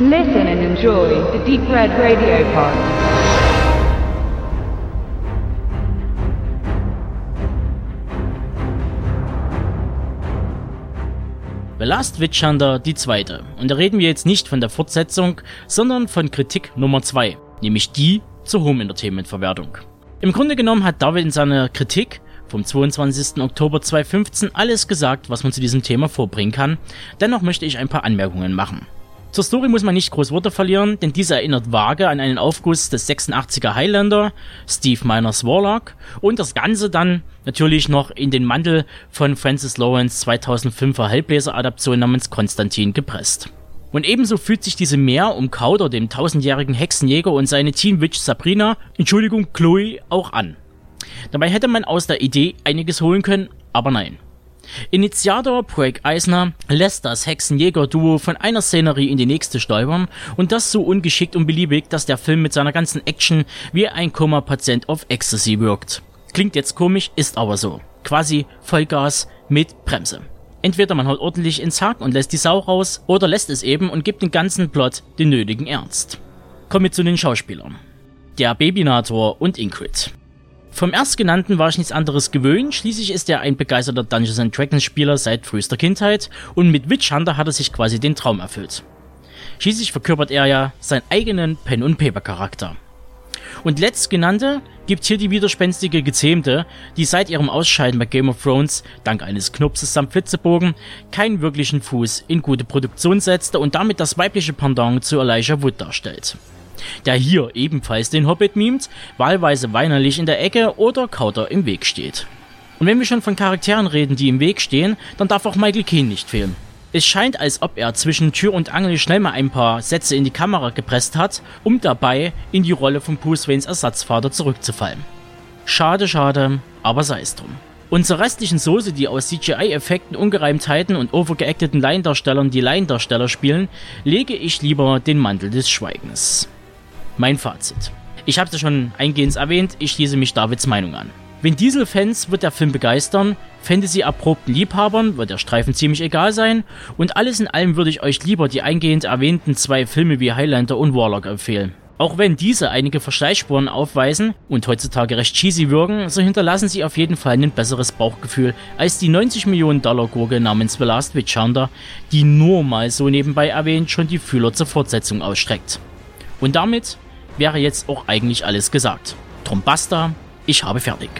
Listen and enjoy the Deep Red Radio Pod. The Last Witch Hunter, die zweite. Und da reden wir jetzt nicht von der Fortsetzung, sondern von Kritik Nummer zwei, nämlich die zur Home Entertainment Verwertung. Im Grunde genommen hat David in seiner Kritik vom 22. Oktober 2015 alles gesagt, was man zu diesem Thema vorbringen kann. Dennoch möchte ich ein paar Anmerkungen machen. Zur Story muss man nicht groß Worte verlieren, denn diese erinnert vage an einen Aufguss des 86er Highlander, Steve Miners Warlock und das Ganze dann natürlich noch in den Mantel von Francis Lawrence 2005er Hellblazer-Adaption namens Konstantin gepresst. Und ebenso fühlt sich diese mehr um Kauder, dem tausendjährigen Hexenjäger und seine Teen Witch Sabrina, Entschuldigung, Chloe, auch an. Dabei hätte man aus der Idee einiges holen können, aber nein. Initiator Break Eisner lässt das Hexenjäger-Duo von einer Szenerie in die nächste stolpern und das so ungeschickt und beliebig, dass der Film mit seiner ganzen Action wie ein Koma-Patient auf Ecstasy wirkt. Klingt jetzt komisch, ist aber so. Quasi Vollgas mit Bremse. Entweder man haut ordentlich ins Haken und lässt die Sau raus, oder lässt es eben und gibt den ganzen Plot den nötigen Ernst. Kommen wir zu den Schauspielern. Der Babynator und Ingrid. Vom Erstgenannten war ich nichts anderes gewöhnt, schließlich ist er ein begeisterter Dungeons Dragons Spieler seit frühester Kindheit und mit Witch Hunter hat er sich quasi den Traum erfüllt. Schließlich verkörpert er ja seinen eigenen Pen- und Paper-Charakter. Und letztgenannte gibt hier die widerspenstige Gezähmte, die seit ihrem Ausscheiden bei Game of Thrones, dank eines Knupses samt Flitzebogen, keinen wirklichen Fuß in gute Produktion setzte und damit das weibliche Pendant zu Elijah Wood darstellt der hier ebenfalls den Hobbit mimt, wahlweise weinerlich in der Ecke oder Kauter im Weg steht. Und wenn wir schon von Charakteren reden, die im Weg stehen, dann darf auch Michael Keane nicht fehlen. Es scheint, als ob er zwischen Tür und Angel schnell mal ein paar Sätze in die Kamera gepresst hat, um dabei in die Rolle von Bruce Waynes Ersatzvater zurückzufallen. Schade, schade, aber sei es drum. Und restlichen Soße, die aus CGI-Effekten, Ungereimtheiten und overgeacteten Laiendarstellern die Laiendarsteller spielen, lege ich lieber den Mantel des Schweigens. Mein Fazit. Ich habe es ja schon eingehend erwähnt, ich schließe mich Davids Meinung an. Wenn Diesel-Fans wird der Film begeistern, Fantasy-erprobten Liebhabern wird der Streifen ziemlich egal sein und alles in allem würde ich euch lieber die eingehend erwähnten zwei Filme wie Highlander und Warlock empfehlen. Auch wenn diese einige Verschleißspuren aufweisen und heutzutage recht cheesy wirken, so hinterlassen sie auf jeden Fall ein besseres Bauchgefühl als die 90 Millionen Dollar Gurke namens The Last Witch Hunter, die nur mal so nebenbei erwähnt schon die Fühler zur Fortsetzung ausstreckt. Und damit wäre jetzt auch eigentlich alles gesagt. Drum basta, ich habe fertig.